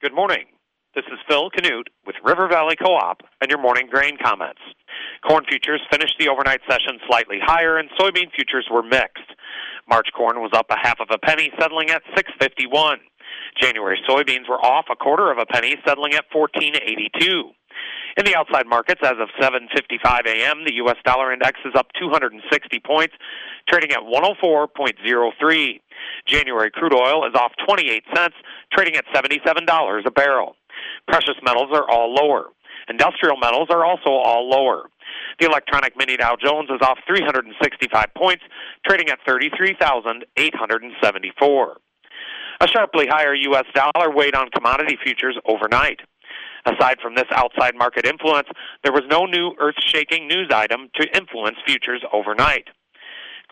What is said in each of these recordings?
Good morning. This is Phil Canute with River Valley Co-op and your morning grain comments. Corn futures finished the overnight session slightly higher and soybean futures were mixed. March corn was up a half of a penny, settling at 6.51. January soybeans were off a quarter of a penny, settling at 14.82. In the outside markets, as of 7:55 a.m., the U.S. dollar index is up 260 points, trading at 104.03. January crude oil is off 28 cents, trading at $77 a barrel. Precious metals are all lower. Industrial metals are also all lower. The electronic mini Dow Jones is off 365 points, trading at 33,874. A sharply higher U.S. dollar weighed on commodity futures overnight. Aside from this outside market influence, there was no new earth shaking news item to influence futures overnight.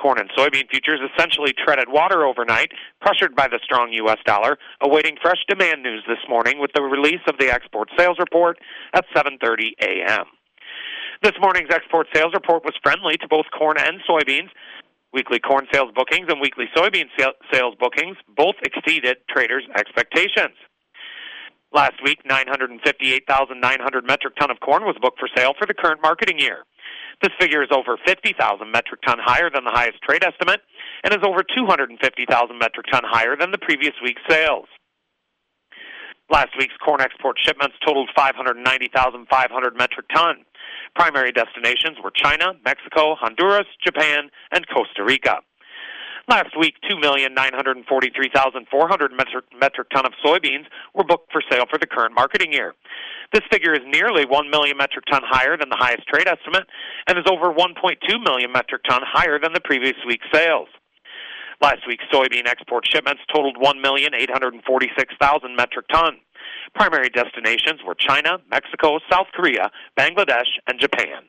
Corn and soybean futures essentially treaded water overnight, pressured by the strong U.S. dollar, awaiting fresh demand news this morning with the release of the export sales report at 7:30 a.m. This morning's export sales report was friendly to both corn and soybeans. Weekly corn sales bookings and weekly soybean sales bookings both exceeded traders' expectations. Last week, 958,900 metric ton of corn was booked for sale for the current marketing year. This figure is over 50,000 metric ton higher than the highest trade estimate and is over 250,000 metric ton higher than the previous week's sales. Last week's corn export shipments totaled 590,500 metric ton. Primary destinations were China, Mexico, Honduras, Japan, and Costa Rica. Last week, 2,943,400 metric, metric ton of soybeans were booked for sale for the current marketing year. This figure is nearly 1 million metric ton higher than the highest trade estimate and is over 1.2 million metric ton higher than the previous week's sales. Last week's soybean export shipments totaled 1,846,000 metric ton. Primary destinations were China, Mexico, South Korea, Bangladesh, and Japan.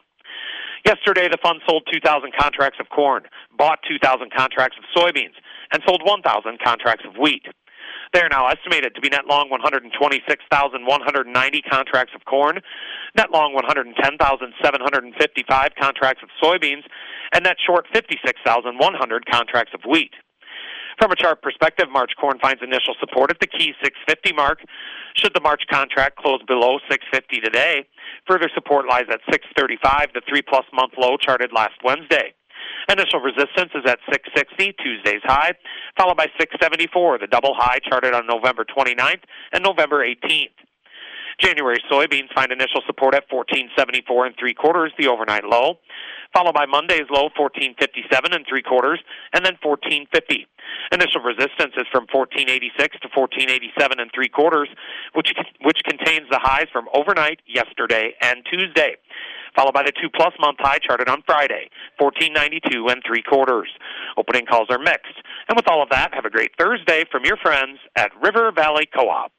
Yesterday, the fund sold 2,000 contracts of corn, bought 2,000 contracts of soybeans, and sold 1,000 contracts of wheat. They are now estimated to be net long 126,190 contracts of corn, net long 110,755 contracts of soybeans, and net short 56,100 contracts of wheat. From a chart perspective, March corn finds initial support at the key 650 mark. Should the March contract close below 650 today, further support lies at 635, the three plus month low charted last Wednesday. Initial resistance is at 660, Tuesday's high, followed by 674, the double high charted on November 29th and November 18th. January soybeans find initial support at 1474 and three quarters, the overnight low, followed by Monday's low 1457 and three quarters, and then 1450. Initial resistance is from 1486 to 1487 and three quarters, which which contains the highs from overnight, yesterday, and Tuesday. Followed by the two plus month high charted on Friday, 1492 and three quarters. Opening calls are mixed. And with all of that, have a great Thursday from your friends at River Valley Co-op.